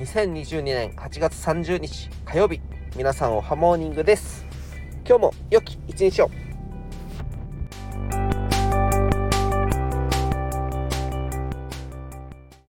2022年8月30日火曜日皆さんおはモーニングです。今日も良き一日を。